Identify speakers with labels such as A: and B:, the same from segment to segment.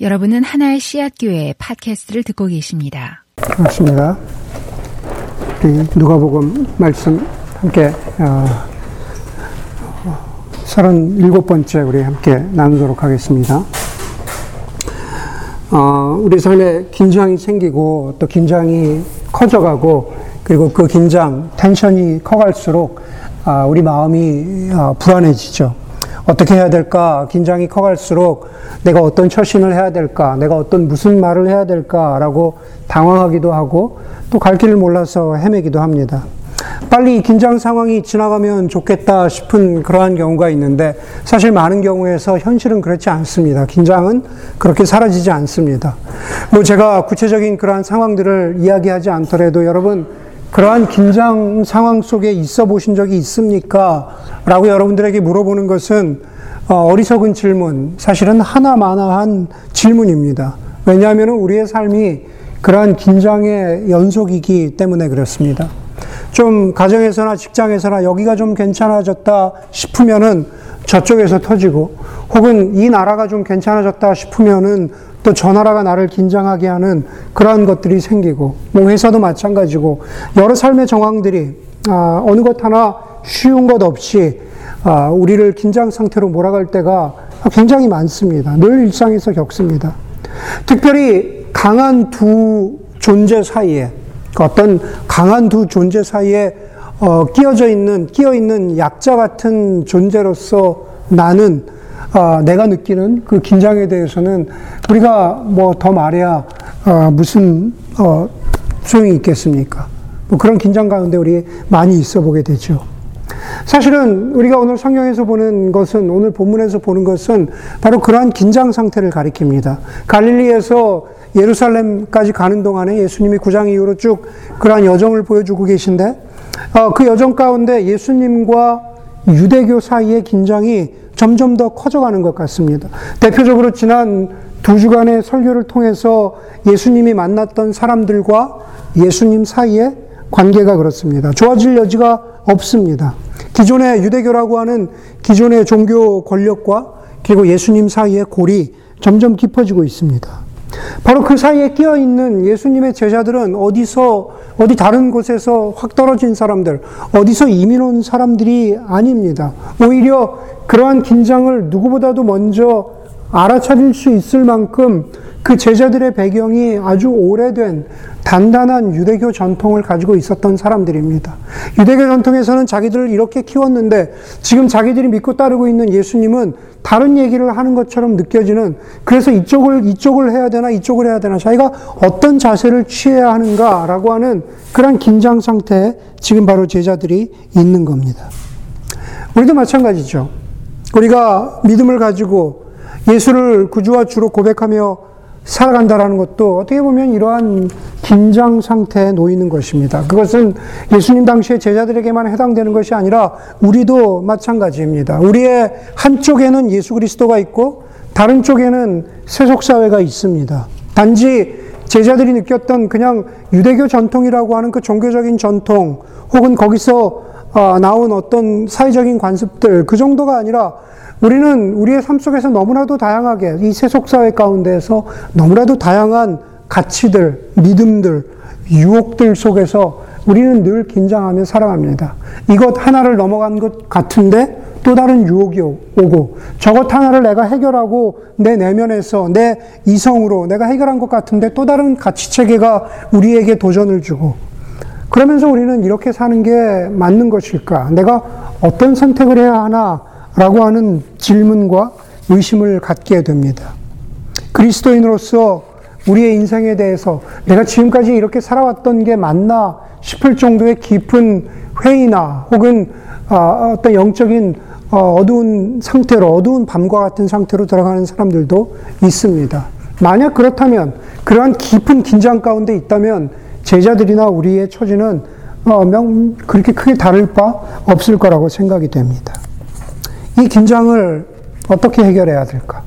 A: 여러분은 하나의 씨앗교회 팟캐스트를 듣고 계십니다.
B: 반갑습니다. 우리 누가복음 말씀 함께 어, 37번째 우리 함께 나누도록 하겠습니다. 어, 우리 삶에 긴장이 생기고 또 긴장이 커져가고 그리고 그 긴장, 텐션이 커갈수록 어, 우리 마음이 어, 불안해지죠. 어떻게 해야 될까? 긴장이 커갈수록 내가 어떤 처신을 해야 될까? 내가 어떤 무슨 말을 해야 될까라고 당황하기도 하고 또 갈 길을 몰라서 헤매기도 합니다. 빨리 긴장 상황이 지나가면 좋겠다 싶은 그러한 경우가 있는데 사실 많은 경우에서 현실은 그렇지 않습니다. 긴장은 그렇게 사라지지 않습니다. 뭐 제가 구체적인 그러한 상황들을 이야기하지 않더라도 여러분 그러한 긴장 상황 속에 있어 보신 적이 있습니까? 라고 여러분들에게 물어보는 것은 어, 어리석은 질문, 사실은 하나마나한 질문입니다. 왜냐하면 우리의 삶이 그러한 긴장의 연속이기 때문에 그렇습니다. 좀 가정에서나 직장에서나 여기가 좀 괜찮아졌다 싶으면은 저쪽에서 터지고 혹은 이 나라가 좀 괜찮아졌다 싶으면은 또저 나라가 나를 긴장하게 하는 그러한 것들이 생기고, 뭐 회사도 마찬가지고, 여러 삶의 정황들이, 아, 어느 것 하나 쉬운 것 없이, 아, 우리를 긴장 상태로 몰아갈 때가 굉장히 많습니다. 늘 일상에서 겪습니다. 특별히 강한 두 존재 사이에, 어떤 강한 두 존재 사이에 어, 끼어져 있는, 끼어 있는 약자 같은 존재로서 나는 어, 내가 느끼는 그 긴장에 대해서는 우리가 뭐 더 말해야 어, 무슨 어, 소용이 있겠습니까? 뭐 그런 긴장 가운데 우리 많이 있어 보게 되죠. 사실은 우리가 오늘 성경에서 보는 것은 오늘 본문에서 보는 것은 바로 그러한 긴장 상태를 가리킵니다. 갈릴리에서 예루살렘까지 가는 동안에 예수님이 구장 이후로 쭉 그러한 여정을 보여주고 계신데 어, 그 여정 가운데 예수님과 유대교 사이의 긴장이 점점 더 커져가는 것 같습니다. 대표적으로 지난 두 주간의 설교를 통해서 예수님이 만났던 사람들과 예수님 사이의 관계가 그렇습니다. 좋아질 여지가 없습니다. 기존의 유대교라고 하는 기존의 종교 권력과 그리고 예수님 사이의 골이 점점 깊어지고 있습니다. 바로 그 사이에 끼어 있는 예수님의 제자들은 어디서, 어디 다른 곳에서 확 떨어진 사람들, 어디서 이민 온 사람들이 아닙니다. 오히려 그러한 긴장을 누구보다도 먼저 알아차릴 수 있을 만큼 그 제자들의 배경이 아주 오래된 단단한 유대교 전통을 가지고 있었던 사람들입니다. 유대교 전통에서는 자기들을 이렇게 키웠는데 지금 자기들이 믿고 따르고 있는 예수님은 다른 얘기를 하는 것처럼 느껴지는 그래서 이쪽을 이쪽을 해야 되나 이쪽을 해야 되나 자기가 어떤 자세를 취해야 하는가라고 하는 그런 긴장 상태에 지금 바로 제자들이 있는 겁니다. 우리도 마찬가지죠. 우리가 믿음을 가지고 예수를 구주와 주로 고백하며 살아간다라는 것도 어떻게 보면 이러한 긴장 상태에 놓이는 것입니다. 그것은 예수님 당시의 제자들에게만 해당되는 것이 아니라 우리도 마찬가지입니다. 우리의 한쪽에는 예수 그리스도가 있고 다른 쪽에는 세속 사회가 있습니다. 단지 제자들이 느꼈던 그냥 유대교 전통이라고 하는 그 종교적인 전통 혹은 거기서 어, 나온 어떤 사회적인 관습들 그 정도가 아니라 우리는 우리의 삶 속에서 너무나도 다양하게 이 세속 사회 가운데에서 너무나도 다양한 가치들, 믿음들, 유혹들 속에서 우리는 늘 긴장하며 살아갑니다. 이것 하나를 넘어간 것 같은데 또 다른 유혹이 오고 저것 하나를 내가 해결하고 내 내면에서 내 이성으로 내가 해결한 것 같은데 또 다른 가치 체계가 우리에게 도전을 주고 그러면서 우리는 이렇게 사는 게 맞는 것일까? 내가 어떤 선택을 해야 하나? 라고 하는 질문과 의심을 갖게 됩니다. 그리스도인으로서 우리의 인생에 대해서 내가 지금까지 이렇게 살아왔던 게 맞나 싶을 정도의 깊은 회의나 혹은 아, 어떤 영적인 어, 어두운 상태로, 어두운 밤과 같은 상태로 들어가는 사람들도 있습니다. 만약 그렇다면, 그러한 깊은 긴장 가운데 있다면, 제자들이나 우리의 처지는 어, 그렇게 크게 다를 바 없을 거라고 생각이 됩니다. 이 긴장을 어떻게 해결해야 될까?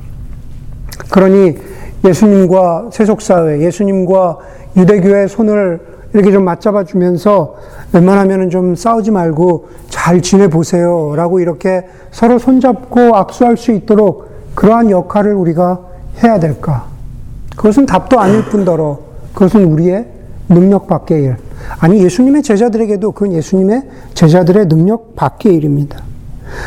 B: 그러니 예수님과 세속사회, 예수님과 유대교의 손을 이렇게 좀 맞잡아 주면서 웬만하면 좀 싸우지 말고 잘 지내보세요. 라고 이렇게 서로 손잡고 악수할 수 있도록 그러한 역할을 우리가 해야 될까? 그것은 답도 아닐 뿐더러 그것은 우리의 능력 밖의 일. 아니, 예수님의 제자들에게도 그건 예수님의 제자들의 능력 밖의 일입니다.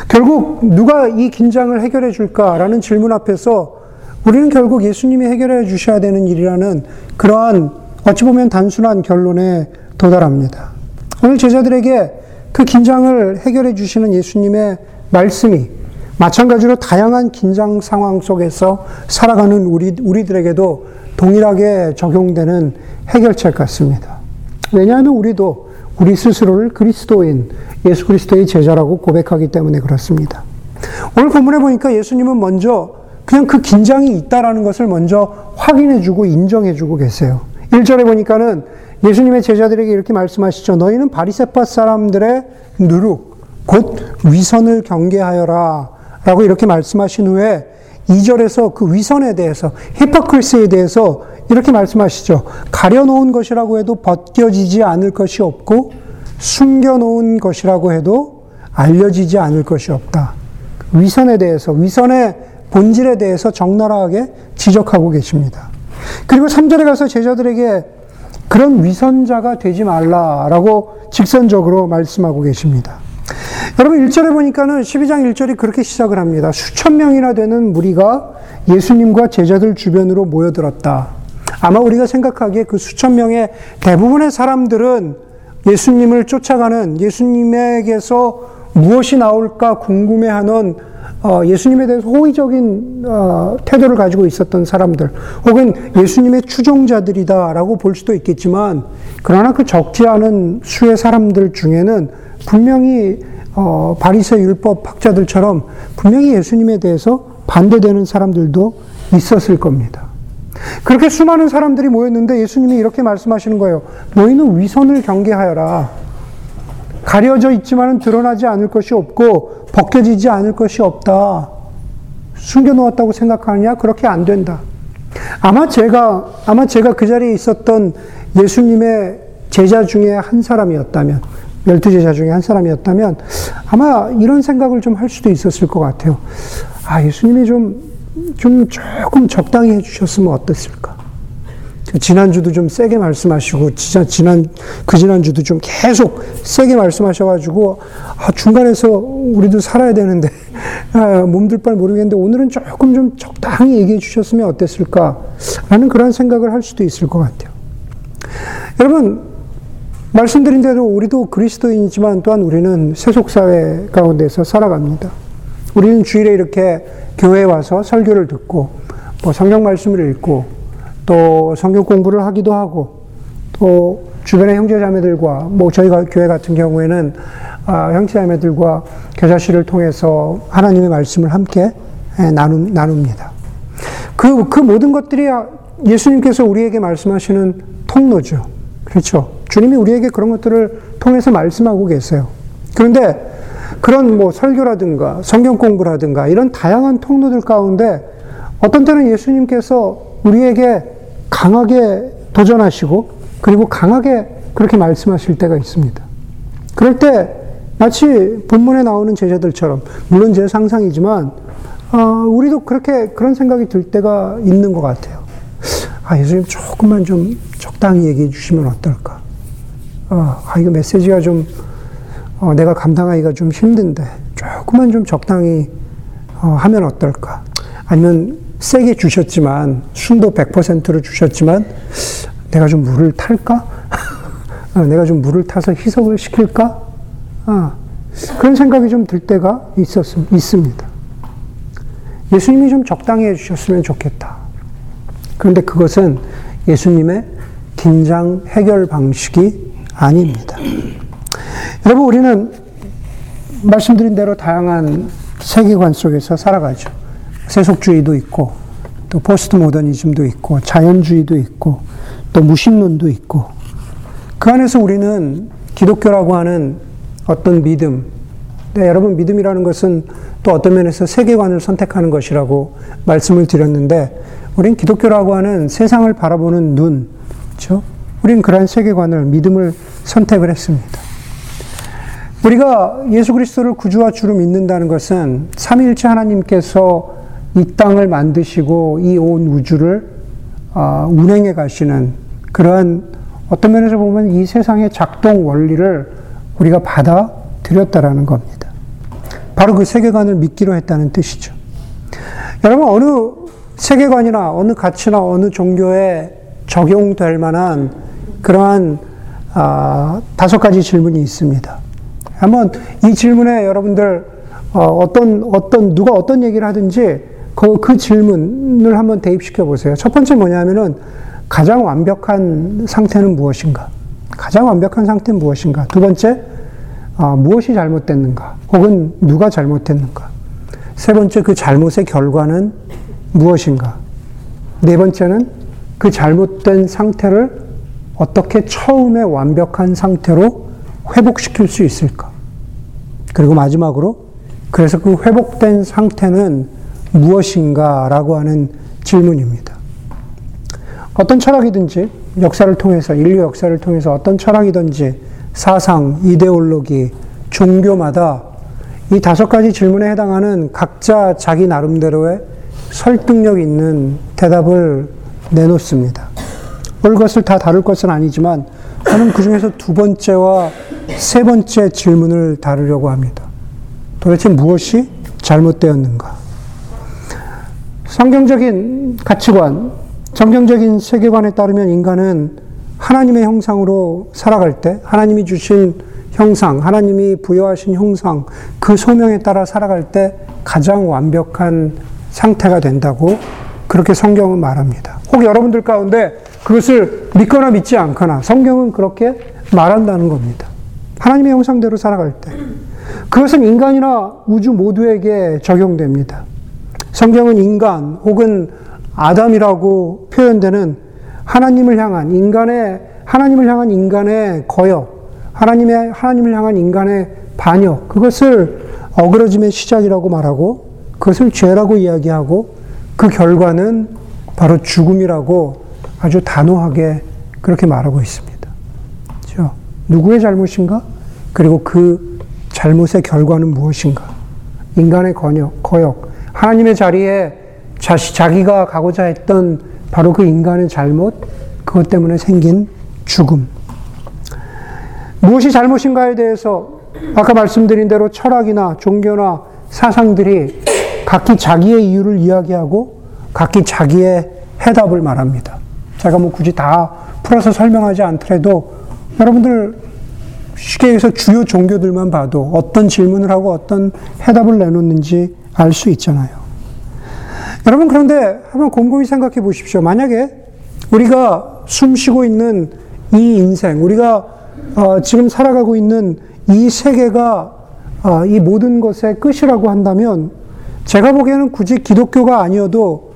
B: 결국 누가 이 긴장을 해결해 줄까라는 질문 앞에서 우리는 결국 예수님이 해결해 주셔야 되는 일이라는 그러한 어찌 보면 단순한 결론에 도달합니다. 오늘 제자들에게 그 긴장을 해결해 주시는 예수님의 말씀이 마찬가지로 다양한 긴장 상황 속에서 살아가는 우리, 우리들에게도 동일하게 적용되는 해결책 같습니다. 왜냐하면 우리도 우리 스스로를 그리스도인, 예수 그리스도의 제자라고 고백하기 때문에 그렇습니다. 오늘 본문에 보니까 예수님은 먼저 그냥 그 긴장이 있다라는 것을 먼저 확인해주고 인정해주고 계세요. 1절에 보니까는 예수님의 제자들에게 이렇게 말씀하시죠. 너희는 바리세파 사람들의 누룩, 곧 위선을 경계하여라. 라고 이렇게 말씀하신 후에 2절에서 그 위선에 대해서, 히퍼크리스에 대해서 이렇게 말씀하시죠. 가려놓은 것이라고 해도 벗겨지지 않을 것이 없고, 숨겨놓은 것이라고 해도 알려지지 않을 것이 없다. 위선에 대해서, 위선의 본질에 대해서 적나라하게 지적하고 계십니다. 그리고 3절에 가서 제자들에게 그런 위선자가 되지 말라라고 직선적으로 말씀하고 계십니다. 여러분 1절에 보니까는 12장 1절이 그렇게 시작을 합니다. 수천 명이나 되는 무리가 예수님과 제자들 주변으로 모여들었다. 아마 우리가 생각하기에 그 수천 명의 대부분의 사람들은 예수님을 쫓아가는 예수님에게서 무엇이 나올까 궁금해하는 어, 예수님에 대해서 호의적인 어, 태도를 가지고 있었던 사람들, 혹은 예수님의 추종자들이다라고 볼 수도 있겠지만, 그러나 그 적지 않은 수의 사람들 중에는 분명히 어, 바리새 율법 학자들처럼 분명히 예수님에 대해서 반대되는 사람들도 있었을 겁니다. 그렇게 수많은 사람들이 모였는데 예수님이 이렇게 말씀하시는 거예요. 너희는 위선을 경계하여라. 가려져 있지만 드러나지 않을 것이 없고 벗겨지지 않을 것이 없다. 숨겨놓았다고 생각하느냐? 그렇게 안 된다. 아마 제가, 아마 제가 그 자리에 있었던 예수님의 제자 중에 한 사람이었다면, 열두 제자 중에 한 사람이었다면, 아마 이런 생각을 좀 할 수도 있었을 것 같아요. 아, 예수님이 좀, 좀 조금 적당히 해주셨으면 어땠을까? 지난주도 좀 세게 말씀하시고, 진짜 지난, 그 지난주도 좀 계속 세게 말씀하셔가지고, 아, 중간에서 우리도 살아야 되는데, 아, 몸둘 바를 모르겠는데, 오늘은 조금 좀 적당히 얘기해 주셨으면 어땠을까? 라는 그런 생각을 할 수도 있을 것 같아요. 여러분, 말씀드린 대로 우리도 그리스도인이지만 또한 우리는 세속사회 가운데서 살아갑니다. 우리는 주일에 이렇게 교회에 와서 설교를 듣고, 뭐 성경 말씀을 읽고, 또 성경 공부를 하기도 하고 또 주변의 형제자매들과 뭐 저희가 교회 같은 경우에는 아, 형제자매들과 교자실을 통해서 하나님의 말씀을 함께 예, 나눔, 나눕니다. 그, 그 모든 것들이 예수님께서 우리에게 말씀하시는 통로죠. 그렇죠. 주님이 우리에게 그런 것들을 통해서 말씀하고 계세요. 그런데 그런 뭐 설교라든가 성경 공부라든가 이런 다양한 통로들 가운데 어떤 때는 예수님께서 우리에게 강하게 도전하시고 그리고 강하게 그렇게 말씀하실 때가 있습니다. 그럴 때 마치 본문에 나오는 제자들처럼 물론 제 상상이지만 어, 우리도 그렇게 그런 생각이 들 때가 있는 것 같아요. 아 예수님 조금만 좀 적당히 얘기해 주시면 어떨까? 어, 아 이거 메시지가 좀 어, 내가 감당하기가 좀 힘든데 조금만 좀 적당히 어, 하면 어떨까? 아니면 세게 주셨지만, 순도 100%로 주셨지만, 내가 좀 물을 탈까? 어, 내가 좀 물을 타서 희석을 시킬까? 아, 그런 생각이 좀 들 때가 있었, 있습니다. 예수님이 좀 적당히 해주셨으면 좋겠다. 그런데 그것은 예수님의 긴장 해결 방식이 아닙니다. 여러분, 우리는 말씀드린 대로 다양한 세계관 속에서 살아가죠. 세속주의도 있고 또 포스트 모더니즘도 있고 자연주의도 있고 또 무신론도 있고 그 안에서 우리는 기독교라고 하는 어떤 믿음 네, 여러분 믿음이라는 것은 또 어떤 면에서 세계관을 선택하는 것이라고 말씀을 드렸는데 우린 기독교라고 하는 세상을 바라보는 눈 그렇죠? 우린 그러한 세계관을 믿음을 선택을 했습니다. 우리가 예수 그리스도를 구주와 주로 믿는다는 것은 삼위일체 하나님께서 이 땅을 만드시고 이 온 우주를 어, 운행해 가시는 그러한 어떤 면에서 보면 이 세상의 작동 원리를 우리가 받아들였다라는 겁니다. 바로 그 세계관을 믿기로 했다는 뜻이죠. 여러분, 어느 세계관이나 어느 가치나 어느 종교에 적용될 만한 그러한 아, 다섯 가지 질문이 있습니다. 한번 이 질문에 여러분들 어, 떤 어떤 누가 어떤 얘기를 하든지 그, 그 질문을 한번 대입시켜 보세요. 첫 번째 뭐냐면은 가장 완벽한 상태는 무엇인가? 가장 완벽한 상태는 무엇인가? 두 번째, 어, 무엇이 잘못됐는가? 혹은 누가 잘못했는가? 세 번째, 그 잘못의 결과는 무엇인가? 네 번째는 그 잘못된 상태를 어떻게 처음에 완벽한 상태로 회복시킬 수 있을까? 그리고 마지막으로, 그래서 그 회복된 상태는 무엇인가? 라고 하는 질문입니다. 어떤 철학이든지 역사를 통해서, 인류 역사를 통해서 어떤 철학이든지 사상, 이데올로기, 종교마다 이 다섯 가지 질문에 해당하는 각자 자기 나름대로의 설득력 있는 대답을 내놓습니다. 올 것을 다 다룰 것은 아니지만 저는 그 중에서 두 번째와 세 번째 질문을 다루려고 합니다. 도대체 무엇이 잘못되었는가? 성경적인 가치관, 성경적인 세계관에 따르면 인간은 하나님의 형상으로 살아갈 때, 하나님이 주신 형상, 하나님이 부여하신 형상, 그 소명에 따라 살아갈 때 가장 완벽한 상태가 된다고 그렇게 성경은 말합니다. 혹 여러분들 가운데 그것을 믿거나 믿지 않거나 성경은 그렇게 말한다는 겁니다. 하나님의 형상대로 살아갈 때. 그것은 인간이나 우주 모두에게 적용됩니다. 성경은 인간 혹은 아담이라고 표현되는 하나님을 향한 인간의 하나님을 향한 인간의 거역, 하나님의 하나님을 향한 인간의 반역, 그것을 어그러짐의 시작이라고 말하고 그것을 죄라고 이야기하고 그 결과는 바로 죽음이라고 아주 단호하게 그렇게 말하고 있습니다. 누구의 잘못인가? 그리고 그 잘못의 결과는 무엇인가? 인간의 거역, 거역, 하나님의 자리에 자시, 자기가 가고자 했던 바로 그 인간의 잘못, 그것 때문에 생긴 죽음. 무엇이 잘못인가에 대해서 아까 말씀드린 대로 철학이나 종교나 사상들이 각기 자기의 이유를 이야기하고 각기 자기의 해답을 말합니다. 제가 뭐 굳이 다 풀어서 설명하지 않더라도 여러분들 쉽게 해서 주요 종교들만 봐도 어떤 질문을 하고 어떤 해답을 내놓는지 알 수 있잖아요. 여러분 그런데 한번 곰곰이 생각해 보십시오. 만약에 우리가 숨 쉬고 있는 이 인생, 우리가 어, 지금 살아가고 있는 이 세계가 어, 이 모든 것의 끝이라고 한다면 제가 보기에는 굳이 기독교가 아니어도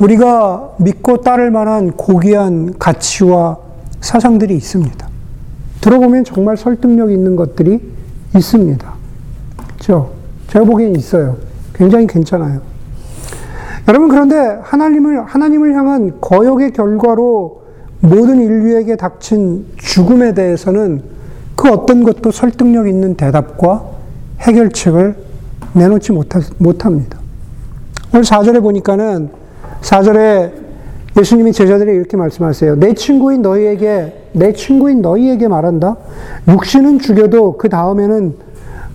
B: 우리가 믿고 따를 만한 고귀한 가치와 사상들이 있습니다. 들어보면 정말 설득력 있는 것들이 있습니다. 그죠? 제가 보기엔 있어요. 굉장히 괜찮아요. 여러분, 그런데 하나님을, 하나님을 향한 거역의 결과로 모든 인류에게 닥친 죽음에 대해서는 그 어떤 것도 설득력 있는 대답과 해결책을 내놓지 못하, 못합니다. 오늘 4절에 보니까는 4절에 예수님이 제자들에게 이렇게 말씀하세요. 내 친구인 너희에게, 내 친구인 너희에게 말한다. 육신은 죽여도 그 다음에는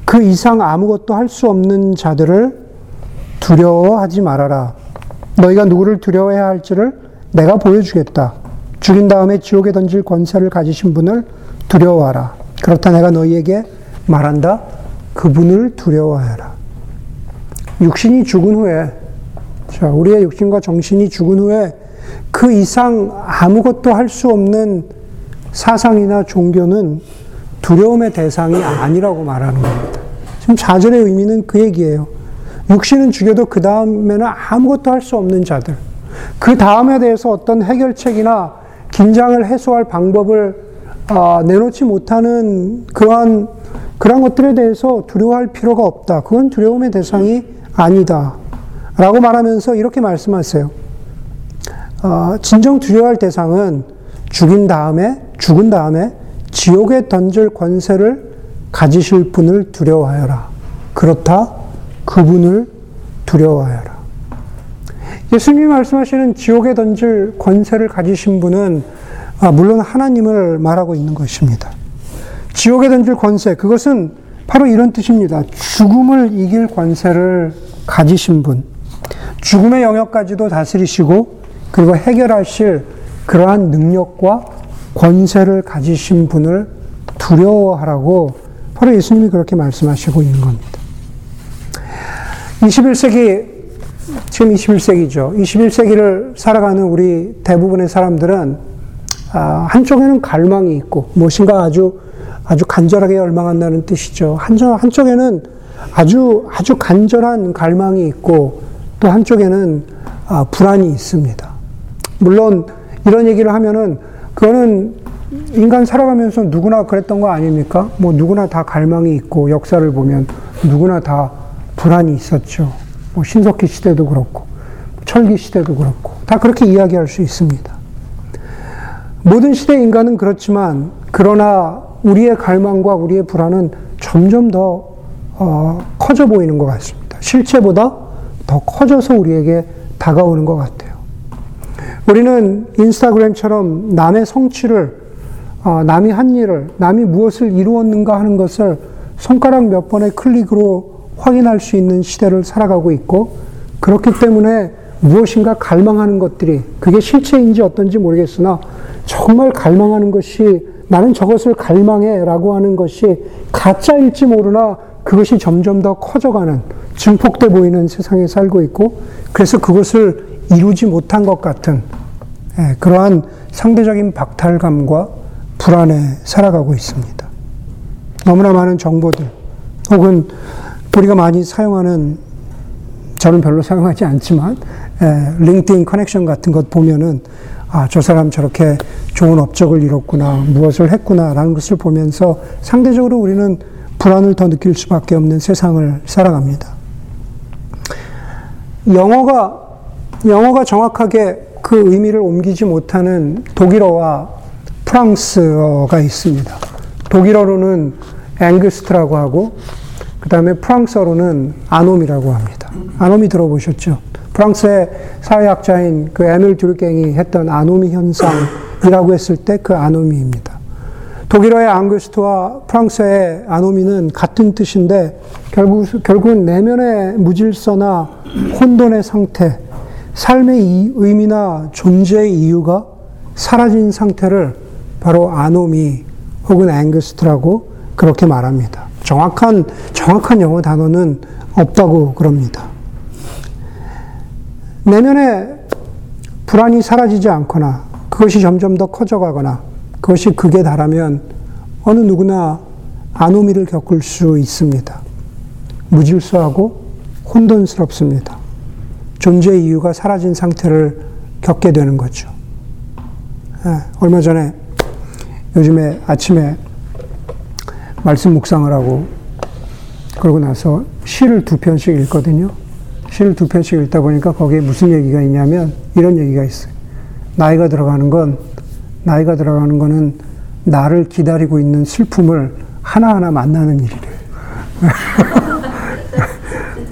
B: 그 이상 아무것도 할 수 없는 자들을 두려워하지 말아라. 너희가 누구를 두려워해야 할지를 내가 보여주겠다. 죽인 다음에 지옥에 던질 권세를 가지신 분을 두려워하라. 그렇다 내가 너희에게 말한다. 그분을 두려워하라. 육신이 죽은 후에, 자, 우리의 육신과 정신이 죽은 후에 그 이상 아무것도 할 수 없는 사상이나 종교는 두려움의 대상이 아니라고 말하는 겁니다. 지금 4절의 의미는 그 얘기예요. 육신은 죽여도 그 다음에는 아무것도 할 수 없는 자들. 그 다음에 대해서 어떤 해결책이나 긴장을 해소할 방법을 어, 내놓지 못하는 그러한 그런 것들에 대해서 두려워할 필요가 없다. 그건 두려움의 대상이 아니다. 라고 말하면서 이렇게 말씀하세요. 어, 진정 두려워할 대상은 죽인 다음에, 죽은 다음에 지옥에 던질 권세를 가지실 분을 두려워하여라. 그렇다. 그분을 두려워하여라. 예수님이 말씀하시는 지옥에 던질 권세를 가지신 분은 아, 물론 하나님을 말하고 있는 것입니다. 지옥에 던질 권세, 그것은 바로 이런 뜻입니다. 죽음을 이길 권세를 가지신 분, 죽음의 영역까지도 다스리시고, 그리고 해결하실 그러한 능력과 권세를 가지신 분을 두려워하라고 바로 예수님이 그렇게 말씀하시고 있는 겁니다. 21세기, 지금 21세기죠. 21세기를 살아가는 우리 대부분의 사람들은 아, 한쪽에는 갈망이 있고 무엇인가 아주 아주 간절하게 열망한다는 뜻이죠. 한쪽, 한쪽에는 아주 아주 간절한 갈망이 있고 또 한쪽에는 아, 불안이 있습니다. 물론 이런 얘기를 하면은 그거는 인간 살아가면서 누구나 그랬던 거 아닙니까? 뭐 누구나 다 갈망이 있고 역사를 보면 누구나 다 불안이 있었죠. 뭐 신석기 시대도 그렇고 철기 시대도 그렇고 다 그렇게 이야기할 수 있습니다. 모든 시대 인간은 그렇지만 그러나 우리의 갈망과 우리의 불안은 점점 더 어, 커져 보이는 것 같습니다. 실체보다 더 커져서 우리에게 다가오는 것 같아요. 우리는 인스타그램처럼 남의 성취를 어, 남이 한 일을 남이 무엇을 이루었는가 하는 것을 손가락 몇 번의 클릭으로 확인할 수 있는 시대를 살아가고 있고 그렇기 때문에 무엇인가 갈망하는 것들이 그게 실체인지 어떤지 모르겠으나 정말 갈망하는 것이 나는 저것을 갈망해 라고 하는 것이 가짜일지 모르나 그것이 점점 더 커져가는 증폭돼 보이는 세상에 살고 있고 그래서 그것을 이루지 못한 것 같은 예, 그러한 상대적인 박탈감과 불안에 살아가고 있습니다. 너무나 많은 정보들 혹은 우리가 많이 사용하는 저는 별로 사용하지 않지만 예, 링크드인 커넥션 같은 것 보면은 아, 저 사람 저렇게 좋은 업적을 이뤘구나, 무엇을 했구나라는 것을 보면서 상대적으로 우리는 불안을 더 느낄 수밖에 없는 세상을 살아갑니다. 영어가, 영어가 정확하게 그 의미를 옮기지 못하는 독일어와 프랑스어가 있습니다. 독일어로는 앵그스트라고 하고, 그 다음에 프랑스어로는 아놈이라고 합니다. 아놈이 들어보셨죠? 프랑스의 사회학자인 그 에밀 듀르갱이 했던 아노미 현상이라고 했을 때 그 아노미입니다. 독일어의 앙그스트와 프랑스의 아노미는 같은 뜻인데 결국 결국은 내면의 무질서나 혼돈의 상태, 삶의 의미나 존재의 이유가 사라진 상태를 바로 아노미 혹은 앵그스트라고 그렇게 말합니다. 정확한 정확한 영어 단어는 없다고 그럽니다. 내면의 불안이 사라지지 않거나 그것이 점점 더 커져가거나 그것이 극에 달하면 어느 누구나 아노미를 겪을 수 있습니다. 무질서하고 혼돈스럽습니다. 존재의 이유가 사라진 상태를 겪게 되는 거죠. 예, 얼마 전에 요즘에 아침에 말씀 묵상을 하고 그러고 나서 시를 두 편씩 읽거든요. 시를 두 편씩 읽다 보니까 거기에 무슨 얘기가 있냐면 이런 얘기가 있어요. 나이가 들어가는 건, 나이가 들어가는 거는 나를 기다리고 있는 슬픔을 하나하나 만나는 일이래요.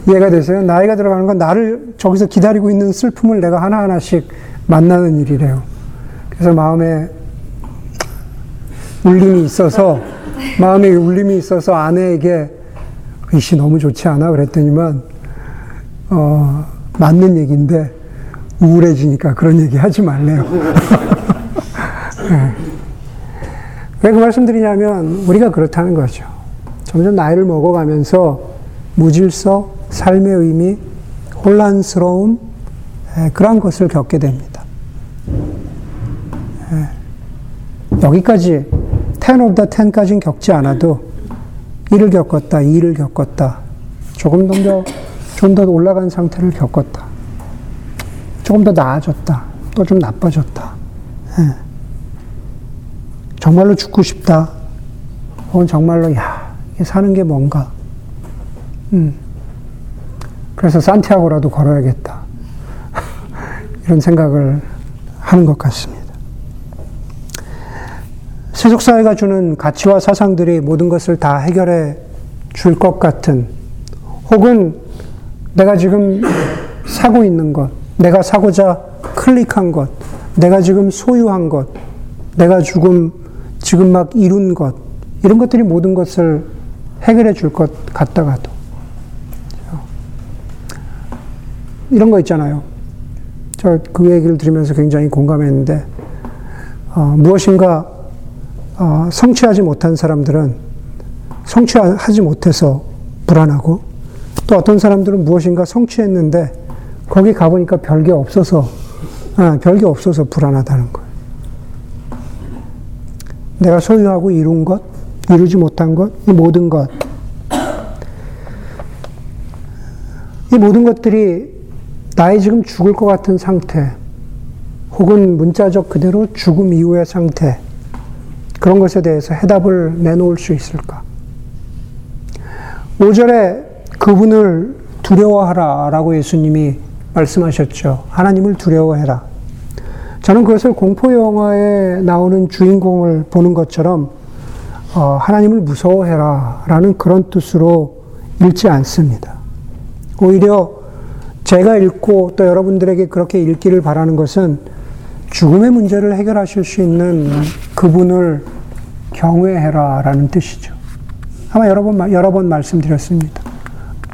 B: 이해가 되세요? 나이가 들어가는 건 나를 저기서 기다리고 있는 슬픔을 내가 하나하나씩 만나는 일이래요. 그래서 마음에 울림이 있어서, 마음에 울림이 있어서 아내에게 이씨 너무 좋지 않아? 그랬더니만 어, 맞는 얘기인데 우울해지니까 그런 얘기 하지 말래요. 네. 왜그 말씀드리냐면 우리가 그렇다는 거죠. 점점 나이를 먹어가면서 무질서, 삶의 의미, 혼란스러움, 예, 그러한 것을 겪게 됩니다. 예. 여기까지 10 of the 10까지는 겪지 않아도 일을 겪었다, 일을 겪었다. 조금 더 좀 더 올라간 상태를 겪었다. 조금 더 나아졌다. 또 좀 나빠졌다. 예. 정말로 죽고 싶다. 혹은 정말로, 야, 사는 게 뭔가. 음. 그래서 산티아고라도 걸어야겠다. 이런 생각을 하는 것 같습니다. 세속사회가 주는 가치와 사상들이 모든 것을 다 해결해 줄 것 같은 혹은 내가 지금 사고 있는 것, 내가 사고자 클릭한 것, 내가 지금 소유한 것, 내가 지금, 지금 막 이룬 것, 이런 것들이 모든 것을 해결해 줄 것 같다가도. 이런 거 있잖아요. 저 그 얘기를 들으면서 굉장히 공감했는데, 어, 무엇인가 어, 성취하지 못한 사람들은 성취하지 못해서 불안하고, 또 어떤 사람들은 무엇인가 성취했는데, 거기 가보니까 별게 없어서, 아, 별게 없어서 불안하다는 거예요. 내가 소유하고 이룬 것, 이루지 못한 것, 이 모든 것, 이 모든 것들이 나의 지금 죽을 것 같은 상태, 혹은 문자적 그대로 죽음 이후의 상태, 그런 것에 대해서 해답을 내놓을 수 있을까? 5절에 그분을 두려워하라 라고 예수님이 말씀하셨죠. 하나님을 두려워해라. 저는 그것을 공포영화에 나오는 주인공을 보는 것처럼 어, 하나님을 무서워해라 라는 그런 뜻으로 읽지 않습니다. 오히려 제가 읽고 또 여러분들에게 그렇게 읽기를 바라는 것은 죽음의 문제를 해결하실 수 있는 그분을 경외해라 라는 뜻이죠. 아마 여러 번, 여러 번 말씀드렸습니다.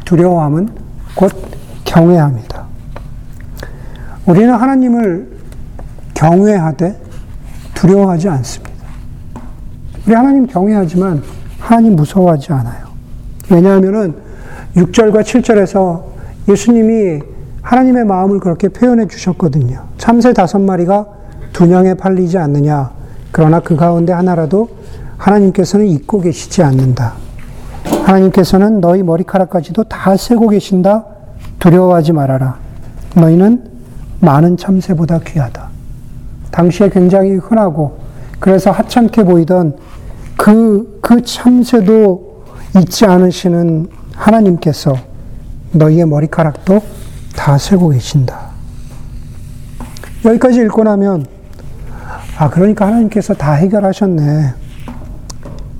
B: 두려워함은 곧 경외합니다. 우리는 하나님을 경외하되 두려워하지 않습니다. 우리 하나님 경외하지만 하나님 무서워하지 않아요. 왜냐하면은 6절과 7절에서 예수님이 하나님의 마음을 그렇게 표현해 주셨거든요. 참새 다섯 마리가 두 냥에 팔리지 않느냐. 그러나 그 가운데 하나라도 하나님께서는 잊고 계시지 않는다. 하나님께서는 너희 머리카락까지도 다 세고 계신다. 두려워하지 말아라. 너희는 많은 참새보다 귀하다. 당시에 굉장히 흔하고 그래서 하찮게 보이던 그, 그 참새도 잊지 않으시는 하나님께서 너희의 머리카락도 다 세고 계신다. 여기까지 읽고 나면, 아, 그러니까 하나님께서 다 해결하셨네.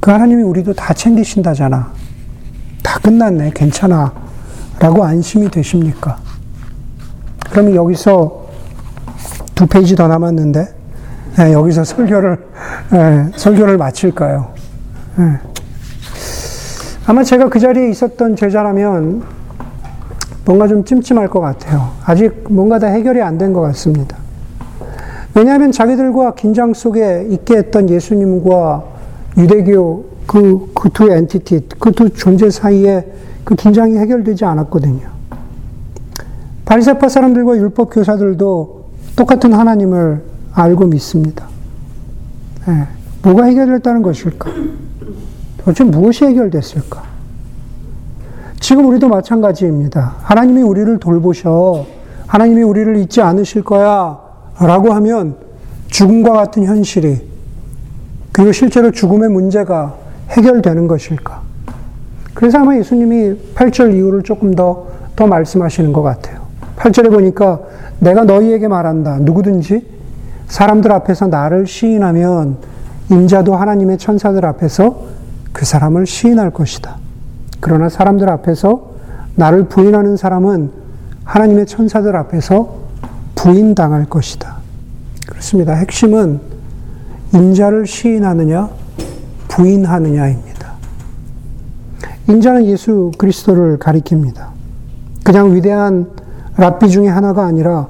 B: 그 하나님이 우리도 다 챙기신다잖아. 다 끝났네. 괜찮아. 라고 안심이 되십니까? 그러면 여기서 두 페이지 더 남았는데, 네, 여기서 설교를, 네, 설교를 마칠까요? 네. 아마 제가 그 자리에 있었던 제자라면 뭔가 좀 찜찜할 것 같아요. 아직 뭔가 다 해결이 안 된 것 같습니다. 왜냐하면 자기들과 긴장 속에 있게 했던 예수님과 유대교 그, 그 두 entity, 그 두 존재 사이에 그 긴장이 해결되지 않았거든요. 바리새파 사람들과 율법 교사들도 똑같은 하나님을 알고 믿습니다. 네. 뭐가 해결됐다는 것일까? 도대체 무엇이 해결됐을까? 지금 우리도 마찬가지입니다. 하나님이 우리를 돌보셔. 하나님이 우리를 잊지 않으실 거야. 라고 하면 죽음과 같은 현실이, 그리고 실제로 죽음의 문제가 해결되는 것일까? 그래서 아마 예수님이 8절 이후를 조금 더, 더 말씀하시는 것 같아요. 8절에 보니까 내가 너희에게 말한다. 누구든지 사람들 앞에서 나를 시인하면 인자도 하나님의 천사들 앞에서 그 사람을 시인할 것이다. 그러나 사람들 앞에서 나를 부인하는 사람은 하나님의 천사들 앞에서 부인당할 것이다. 그렇습니다. 핵심은 인자를 시인하느냐, 부인하느냐입니다. 인자는 예수 그리스도를 가리킵니다. 그냥 위대한 랍비 중에 하나가 아니라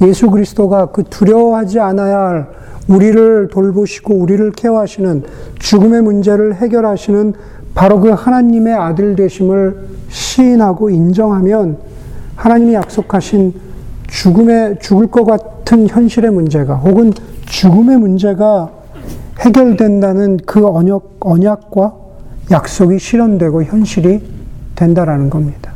B: 예수 그리스도가 그 두려워하지 않아야 할 우리를 돌보시고 우리를 케어하시는 죽음의 문제를 해결하시는 바로 그 하나님의 아들 되심을 시인하고 인정하면 하나님이 약속하신 죽음의 죽을 것 같은 현실의 문제가 혹은 죽음의 문제가 해결된다는 그 언약, 언약과 약속이 실현되고 현실이 된다라는 겁니다.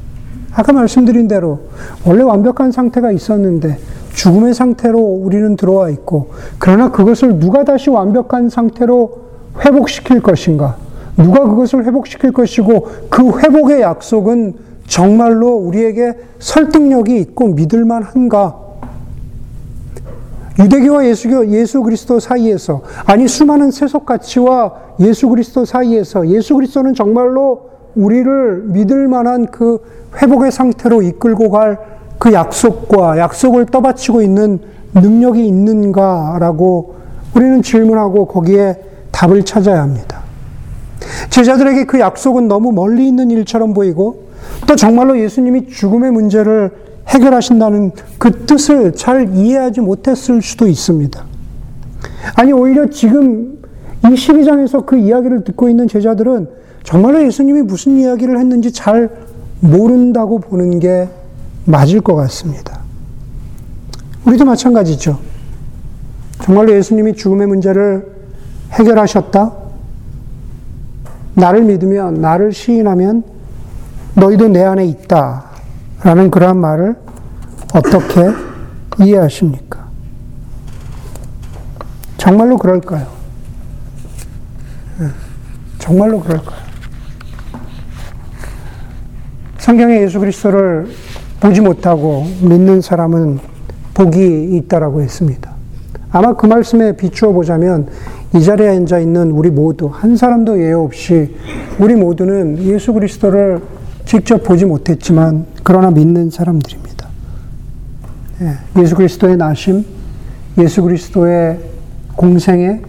B: 아까 말씀드린 대로 원래 완벽한 상태가 있었는데 죽음의 상태로 우리는 들어와 있고, 그러나 그것을 누가 다시 완벽한 상태로 회복시킬 것인가? 누가 그것을 회복시킬 것이고, 그 회복의 약속은 정말로 우리에게 설득력이 있고 믿을만 한가? 유대교와 예수교, 예수 그리스도 사이에서, 아니, 수많은 세속 가치와 예수 그리스도 사이에서 예수 그리스도는 정말로 우리를 믿을 만한 그 회복의 상태로 이끌고 갈 그 약속과 약속을 떠받치고 있는 능력이 있는가라고 우리는 질문하고 거기에 답을 찾아야 합니다. 제자들에게 그 약속은 너무 멀리 있는 일처럼 보이고 또 정말로 예수님이 죽음의 문제를 해결하신다는 그 뜻을 잘 이해하지 못했을 수도 있습니다. 아니, 오히려 지금 이 12장에서 그 이야기를 듣고 있는 제자들은 정말로 예수님이 무슨 이야기를 했는지 잘 모른다고 보는 게 맞을 것 같습니다. 우리도 마찬가지죠. 정말로 예수님이 죽음의 문제를 해결하셨다? 나를 믿으면, 나를 시인하면 너희도 내 안에 있다. 라는 그러한 말을 어떻게 이해하십니까? 정말로 그럴까요? 예, 정말로 그럴까요? 성경에 예수 그리스도를 보지 못하고 믿는 사람은 복이 있다라고 했습니다. 아마 그 말씀에 비추어 보자면 이 자리에 앉아 있는 우리 모두 한 사람도 예외 없이 우리 모두는 예수 그리스도를 직접 보지 못했지만 그러나 믿는 사람들입니다. 예, 예수 그리스도의 나심, 예수 그리스도의 공생애,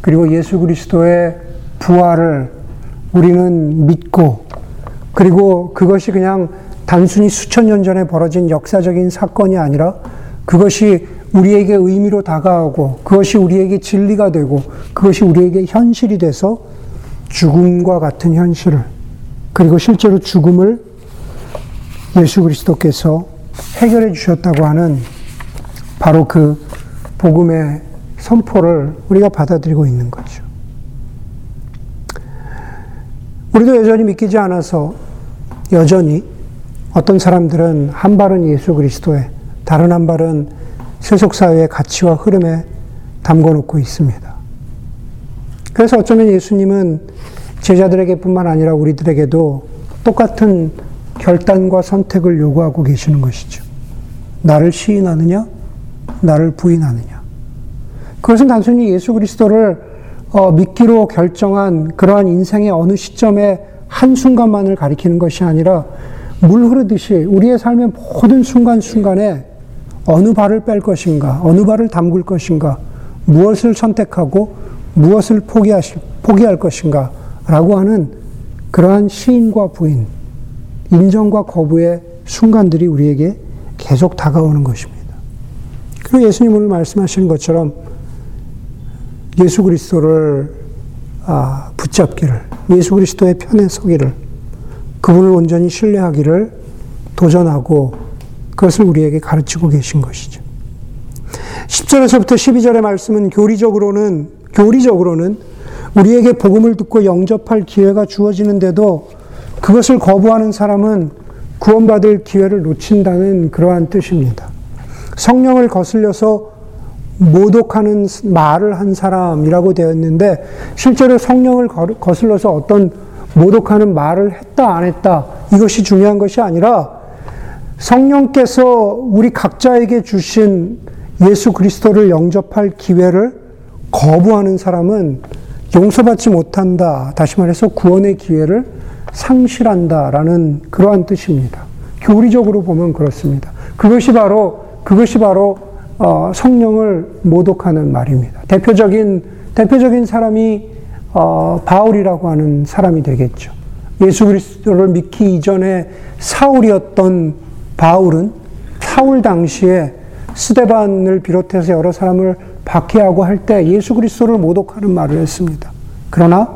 B: 그리고 예수 그리스도의 부활을 우리는 믿고 그리고 그것이 그냥 단순히 수천 년 전에 벌어진 역사적인 사건이 아니라 그것이 우리에게 의미로 다가오고 그것이 우리에게 진리가 되고 그것이 우리에게 현실이 돼서 죽음과 같은 현실을 그리고 실제로 죽음을 예수 그리스도께서 해결해 주셨다고 하는 바로 그 복음의 선포를 우리가 받아들이고 있는 거죠. 우리도 여전히 믿기지 않아서 여전히 어떤 사람들은 한 발은 예수 그리스도에 다른 한 발은 세속사회의 가치와 흐름에 담궈 놓고 있습니다. 그래서 어쩌면 예수님은 제자들에게 뿐만 아니라 우리들에게도 똑같은 결단과 선택을 요구하고 계시는 것이죠. 나를 시인하느냐, 나를 부인하느냐. 그것은 단순히 예수 그리스도를 어, 믿기로 결정한 그러한 인생의 어느 시점에 한순간만을 가리키는 것이 아니라 물 흐르듯이 우리의 삶의 모든 순간순간에 어느 발을 뺄 것인가, 어느 발을 담글 것인가, 무엇을 선택하고 무엇을 포기하실, 포기할 것인가, 라고 하는 그러한 시인과 부인, 인정과 거부의 순간들이 우리에게 계속 다가오는 것입니다. 그리고 예수님 오늘 말씀하시는 것처럼 예수 그리스도를 아, 붙잡기를, 예수 그리스도의 편에 서기를, 그분을 온전히 신뢰하기를 도전하고 그것을 우리에게 가르치고 계신 것이죠. 10절에서부터 12절의 말씀은 교리적으로는, 교리적으로는 우리에게 복음을 듣고 영접할 기회가 주어지는데도 그것을 거부하는 사람은 구원받을 기회를 놓친다는 그러한 뜻입니다. 성령을 거슬려서 모독하는 말을 한 사람이라고 되었는데 실제로 성령을 거슬러서 어떤 모독하는 말을 했다 안 했다 이것이 중요한 것이 아니라 성령께서 우리 각자에게 주신 예수 그리스도를 영접할 기회를 거부하는 사람은 용서받지 못한다. 다시 말해서 구원의 기회를 상실한다라는 그러한 뜻입니다. 교리적으로 보면 그렇습니다. 그것이 바로 그것이 바로 어, 성령을 모독하는 말입니다. 대표적인 대표적인 사람이 어, 바울이라고 하는 사람이 되겠죠. 예수 그리스도를 믿기 이전에 사울이었던 바울은 사울 당시에 스데반을 비롯해서 여러 사람을 박해하고 할 때 예수 그리스도를 모독하는 말을 했습니다. 그러나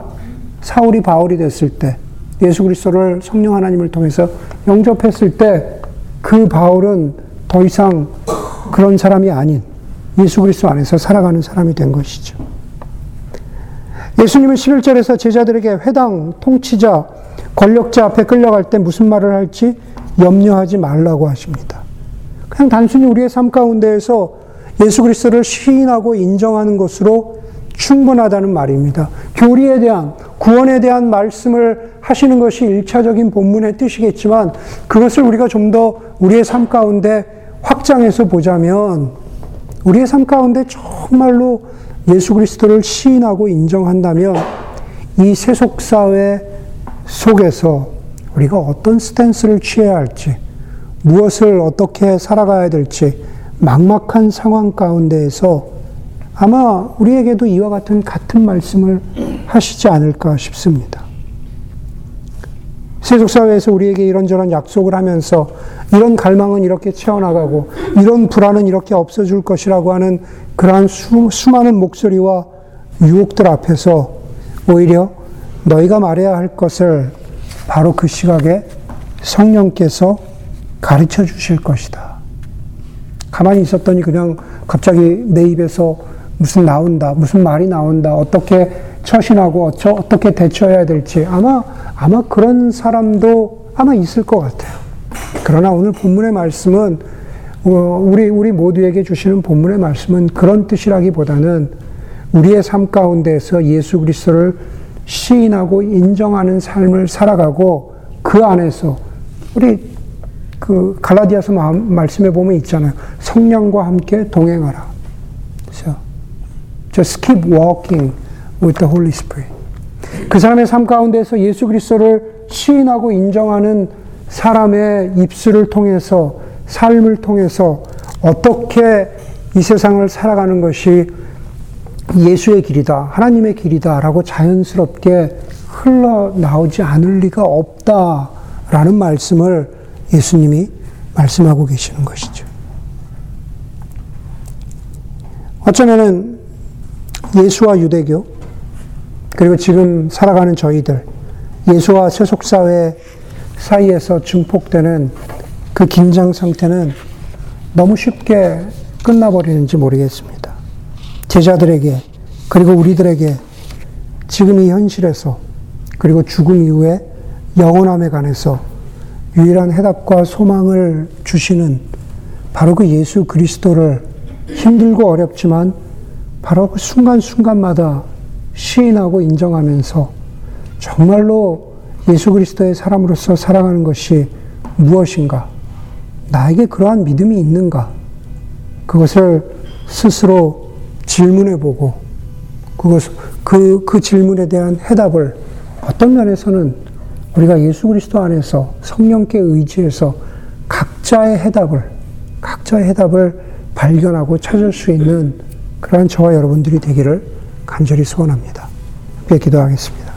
B: 사울이 바울이 됐을 때 예수 그리스도를 성령 하나님을 통해서 영접했을 때 그 바울은 더 이상 그런 사람이 아닌 예수 그리스도 안에서 살아가는 사람이 된 것이죠. 예수님은 11절에서 제자들에게 회당, 통치자, 권력자 앞에 끌려갈 때 무슨 말을 할지 염려하지 말라고 하십니다. 그냥 단순히 우리의 삶 가운데에서 예수 그리스도를 시인하고 인정하는 것으로 충분하다는 말입니다. 교리에 대한, 구원에 대한 말씀을 하시는 것이 일차적인 본문의 뜻이겠지만 그것을 우리가 좀 더 우리의 삶 가운데 확장해서 보자면 우리의 삶 가운데 정말로 예수 그리스도를 시인하고 인정한다면 이 세속 사회 속에서 우리가 어떤 스탠스를 취해야 할지 무엇을 어떻게 살아가야 될지 막막한 상황 가운데에서 아마 우리에게도 이와 같은 같은 말씀을 하시지 않을까 싶습니다. 세속사회에서 우리에게 이런저런 약속을 하면서 이런 갈망은 이렇게 채워나가고 이런 불안은 이렇게 없어질 것이라고 하는 그러한 수, 수많은 목소리와 유혹들 앞에서 오히려 너희가 말해야 할 것을 바로 그 시각에 성령께서 가르쳐 주실 것이다. 가만히 있었더니 그냥 갑자기 내 입에서 무슨 나온다, 무슨 말이 나온다, 어떻게 처신하고 어떻게 대처해야 될지 아마 아마 그런 사람도 아마 있을 것 같아요. 그러나 오늘 본문의 말씀은 어, 우리 우리 모두에게 주시는 본문의 말씀은 그런 뜻이라기보다는 우리의 삶 가운데서 예수 그리스도를 시인하고 인정하는 삶을 살아가고 그 안에서 우리 그 갈라디아서 말씀에 보면 있잖아요. 성령과 함께 동행하라. 그렇죠? Just keep walking with the Holy Spirit. 그 사람의 삶 가운데서 예수 그리스도를 시인하고 인정하는 사람의 입술을 통해서 삶을 통해서 어떻게 이 세상을 살아가는 것이 예수의 길이다, 하나님의 길이다라고 자연스럽게 흘러나오지 않을 리가 없다라는 말씀을 예수님이 말씀하고 계시는 것이죠. 어쩌면은 예수와 유대교, 그리고 지금 살아가는 저희들, 예수와 세속사회 사이에서 증폭되는 그 긴장 상태는 너무 쉽게 끝나버리는지 모르겠습니다. 제자들에게, 그리고 우리들에게 지금 이 현실에서, 그리고 죽음 이후에 영원함에 관해서 유일한 해답과 소망을 주시는 바로 그 예수 그리스도를 힘들고 어렵지만 바로 그 순간순간마다 시인하고 인정하면서 정말로 예수 그리스도의 사람으로서 살아가는 것이 무엇인가? 나에게 그러한 믿음이 있는가? 그것을 스스로 질문해 보고 그것 그, 그 질문에 대한 해답을 어떤 면에서는 우리가 예수 그리스도 안에서 성령께 의지해서 각자의 해답을, 각자의 해답을 발견하고 찾을 수 있는 그러한 저와 여러분들이 되기를 간절히 소원합니다. 기도하겠습니다.